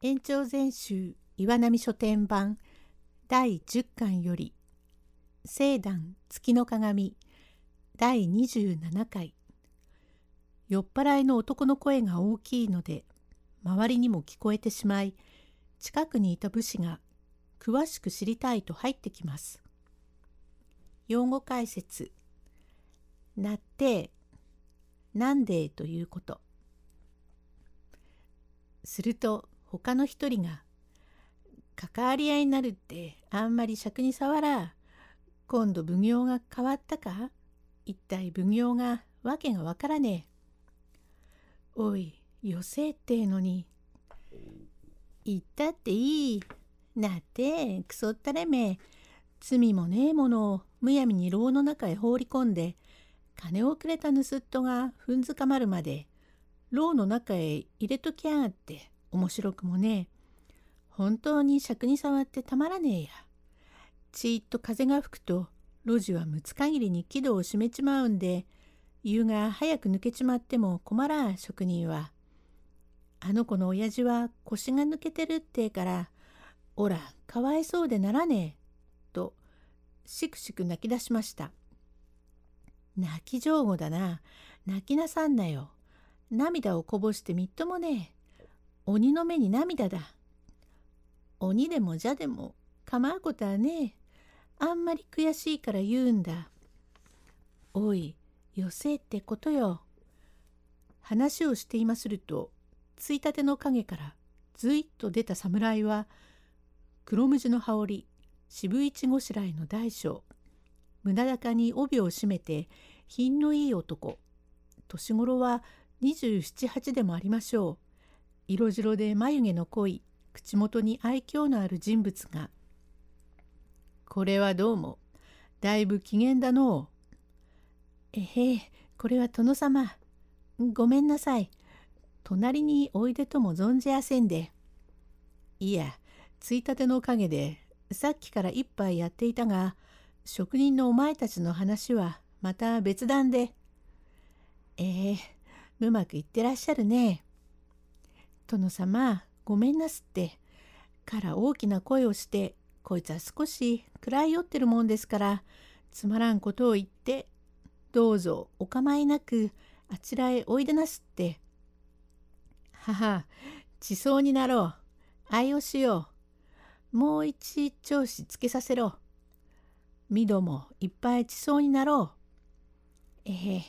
延長全集岩波書店版第10巻より聖壇月の鏡第27回。酔っ払いの男の声が大きいので周りにも聞こえてしまい近くにいた武士が詳しく知りたいと入ってきます。用語解説。なってなんでということ。すると他の一人が「関わり合いになるってあんまり尺に触ら今度奉行が変わったか一体奉行がわけがわからねえ」「おいよせってえのに」「言ったっていい」なってくそったれめ罪もねえものをむやみに牢の中へ放り込んで金をくれた盗っ人がふんづかまるまで牢の中へ入れときやがって。面白くもね本当に尺に触ってたまらねえやちーっと風が吹くと路地はむつ限りに木戸を閉めちまうんで夕が早く抜けちまっても困らん職人は。あの子の親父は腰が抜けてるってからおらかわいそうでならねえとしくしく泣き出しました。泣き上手だな。泣きなさんなよ。涙をこぼしてみっともねえ。鬼の目に涙だ。鬼でも邪でも構うことはねえ。あんまり悔しいから言うんだ。おい、よせってことよ。話をしていますると、ついたての影からずいっと出た侍は、黒むじの羽織、渋一ごしらえの大将、胸高に帯を締めて品のいい男年頃は278でもありましょう色白で眉毛の濃い口元に愛嬌のある人物が「これはどうもだいぶ機嫌だのう」「えへえこれは殿様ごめんなさい隣においでとも存じやせんで」いやついたてのおかげでさっきから一杯やっていたが職人のお前たちの話はまた別段で。ええうまくいってらっしゃるね。殿様、ごめんなすって。から大きな声をして、こいつは少し暗い酔ってるもんですから、つまらんことを言って、どうぞお構いなくあちらへおいでなすって。母、地層になろう。愛をしよう。もう一調子つけさせろ。みどもいっぱい地層になろう。ええ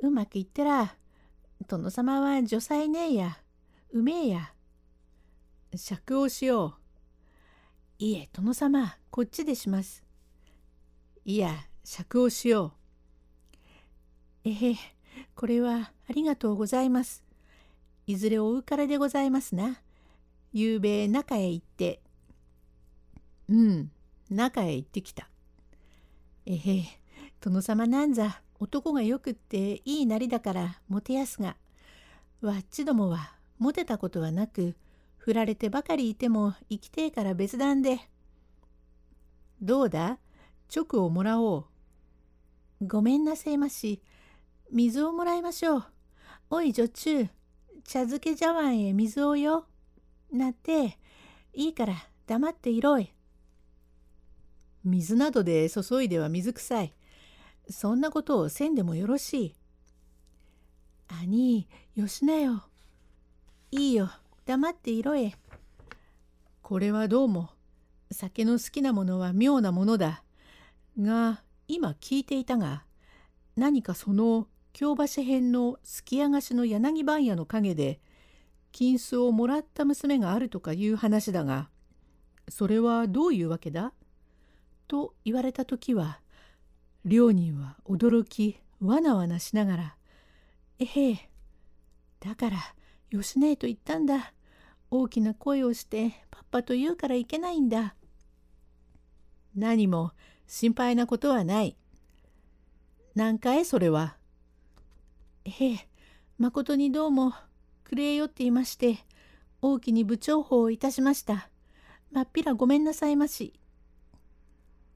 うまくいったら、殿様は女才ねえや、うめえや。酌をしよう。いえ、殿様、こっちでします。いや、酌をしよう。ええ、これはありがとうございます。いずれお浮かれでございますな。ゆうべ中へ行って。うん、中へ行ってきた。えへ殿様なんざ男がよくっていいなりだからもてやすがわっちどもはモテたことはなく振られてばかりいても生きてえから別段で。どうだ？直をもらおう。ごめんなさいまし。水をもらいましょう。おい女中、茶漬け茶碗へ水をよ。なって、いいから黙っていろい。水などで注いでは水臭い。そんなことをせんでもよろしい。兄、よしなよ。いいよ、黙っていろえ。これはどうも、酒の好きなものは妙なものだ。が、今聞いていたが、何かその京橋編のすきやがしの柳番屋の陰で、金子をもらった娘があるとかいう話だが、それはどういうわけだ？と言われた時は両人は驚きわなわなしながら「えへえだから吉姉と言ったんだ大きな声をしてパッパと言うからいけないんだ」何も心配なことはない。何回それは。ええ、まことにどうも、くれよっていまして、大きに部長報をいたしました。まっぴらごめんなさいまし。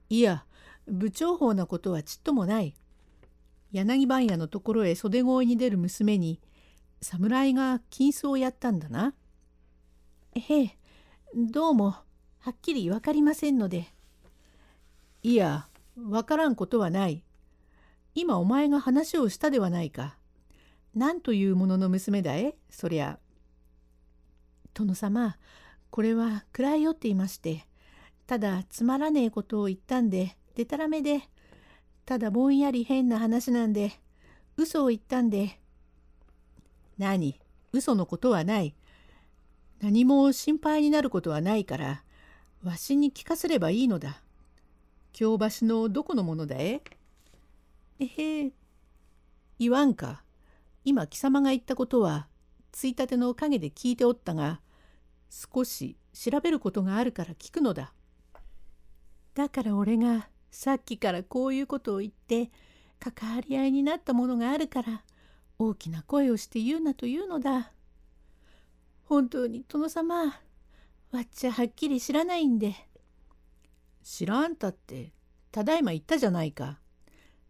いや、部長法なことはちっともない。柳番屋のところへ袖越えに出る娘に、侍が金子をやったんだな。へえ、どうもはっきりわかりませんので。いや、わからんことはない。今お前が話をしたではないか。何というものの娘だえ、そりゃ。殿様、これは暗いよっていまして、ただつまらねえことを言ったんで、でたらめで、ただぼんやり変な話なんで、嘘を言ったんで。何？嘘のことはない。何も心配になることはないから、わしに聞かせればいいのだ。京橋のどこのものだえ？えへえ言わんか。今貴様が言ったことは、ついたての陰で聞いておったが、少し調べることがあるから聞くのだ。だから俺がさっきからこういうことを言って関わり合いになったものがあるから大きな声をして言うなというのだ。本当に殿様わっちゃはっきり知らないんで。知らんたってただいま言ったじゃないか。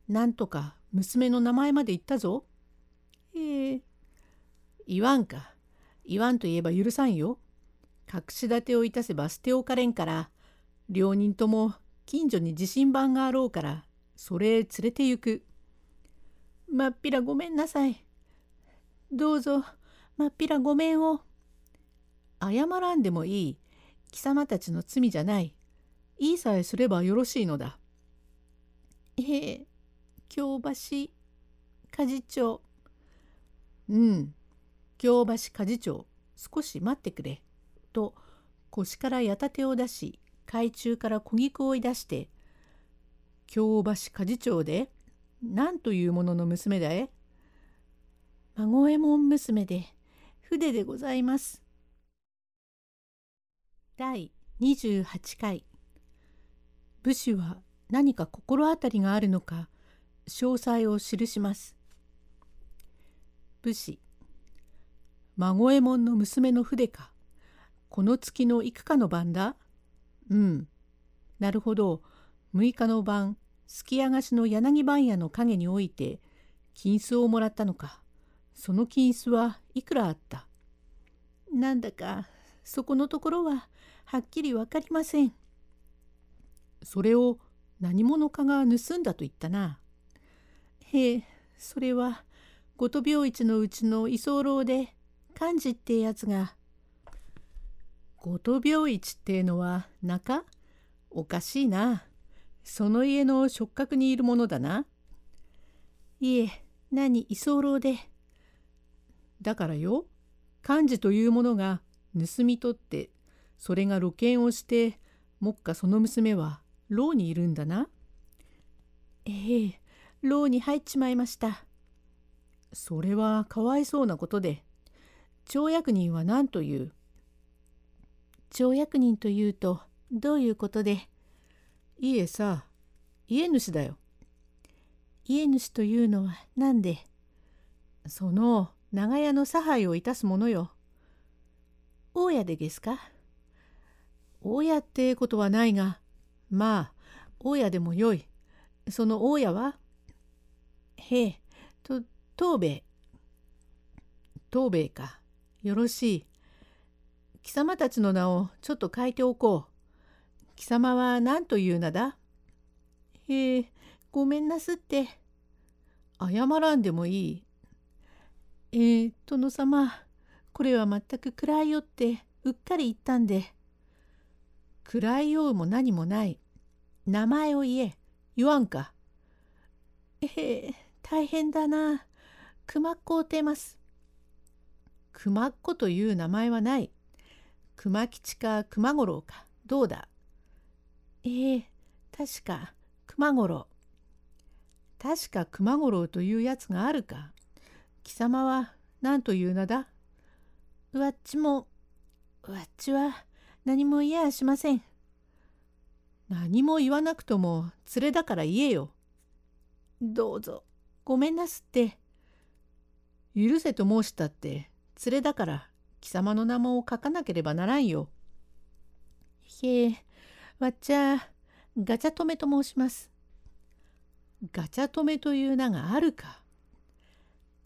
なんとか娘の名前まで言ったぞ。ええ。言わんか。言わんと言えば許さんよ。隠し立てをいたせば捨ておかれんから、両人とも近所に自信番があろうから、それへ連れて行く。まっぴらごめんなさい。どうぞ、まっぴらごめんを。謝らんでもいい。貴様たちの罪じゃない。いいさえすればよろしいのだ。ええ、京橋、鍛冶町。うん、京橋鍛冶町、少し待ってくれ。と腰から矢立てを出し海中から小菊を追い出して「京橋鍛冶町で何というものの娘だえ?」「孫右衛門娘で筆でございます」第28回武士は何か心当たりがあるのか詳細を記します。武士孫右衛門の娘の筆かこの月の幾日の晩だ？うん。なるほど。6日の晩、すきやがしの柳番屋の陰において、金子をもらったのか。その金子はいくらあった？なんだか、そこのところは、はっきりわかりません。それを何者かが盗んだと言ったな。へえ、それは、ごと病一のうちの居候で、幹事ってやつが、ごと病市ってのは中？おかしいな。その家の触覚にいるものだな。いえ、何居候で。だからよ、幹事というものが盗み取って、それが露見をして、目下その娘は牢にいるんだな。ええ、牢に入っちまいました。それはかわいそうなことで、町役人は何という？町役人というとどういうことで？いえさ家主だよ。家主というのは何で？その長屋の差配をいたすものよ。大家でですか？大家ってことはないがまあ大家でもよい。その大家は？へえと東兵衛。東兵衛か。よろしい。貴様たちの名をちょっと書いておこう。貴様は何という名だ？へえ、ごめんなすって。謝らんでもいい。えー、殿様、これは全く暗いよってうっかり言ったんで。暗いようも何もない。名前を言え。言わんか。ええ大変だな。熊っ子をてます。熊っ子という名前はない。熊吉か熊五郎かどうだ？ええ確か熊五郎。確か熊五郎というやつがあるか。貴様は何という名だ？わっちもわっちは何も言えやしません。何も言わなくとも連れだから言えよ。どうぞごめんなすって。許せと申したって連れだから貴様の名も書かなければならんよ。へえ、わっちゃ、ガチャ止めと申します。ガチャ止めという名があるか。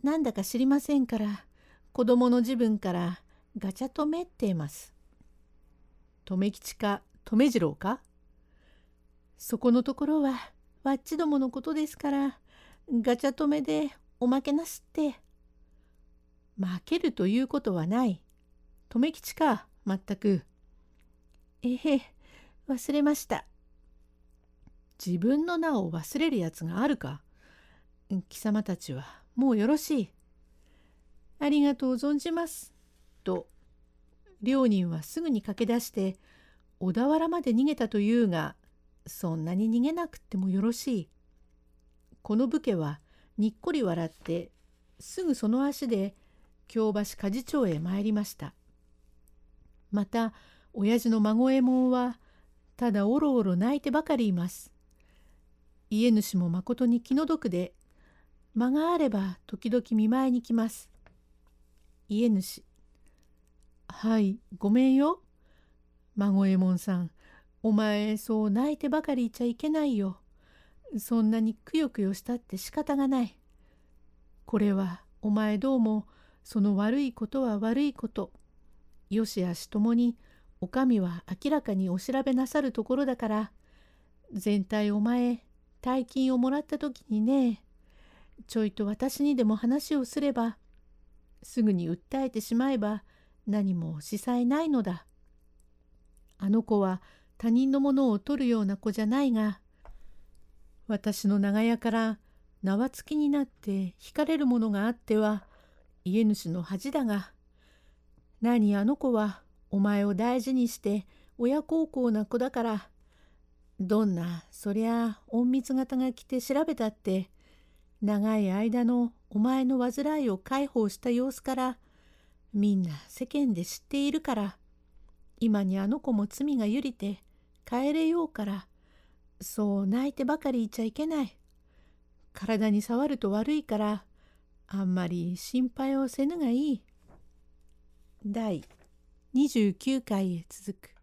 なんだか知りませんから、子供の自分からガチャ止めって言います。留吉か留次郎かそこのところはわっちどものことですからガチャ止めでおまけなすって。負けるということはない。留吉かまったく。ええ忘れました。自分の名を忘れるやつがあるか？貴様たちはもうよろしい。ありがとう存じます。と両人はすぐに駆け出して小田原まで逃げたというがそんなに逃げなくってもよろしい。この武家はにっこり笑ってすぐその足で京橋鍛冶町へ参りました。また親父の孫右衛門はただおろおろ泣いてばかりいます。家主もまことに気の毒で間があれば時々見舞いに来ます。家主。はい、ごめんよ。孫右衛門さん、お前そう泣いてばかりいちゃいけないよ。そんなにくよくよしたって仕方がない。これはお前どうもその悪いことは悪いこと。よしあしともにお上は明らかにお調べなさるところだから全体お前大金をもらった時にねちょいと私にでも話をすればすぐに訴えてしまえば何も司祭ないのだ。あの子は他人のものを取るような子じゃないが私の長屋から縄付きになって惹かれるものがあっては家主の恥だが何あの子はお前を大事にして親孝行な子だからどんなそりゃ隠密型が来て調べたって長い間のお前の患いを解放した様子からみんな世間で知っているから今にあの子も罪がゆりて帰れようからそう泣いてばかりいちゃいけない体に触ると悪いからあんまり心配をせぬがいい。第29回へ続く。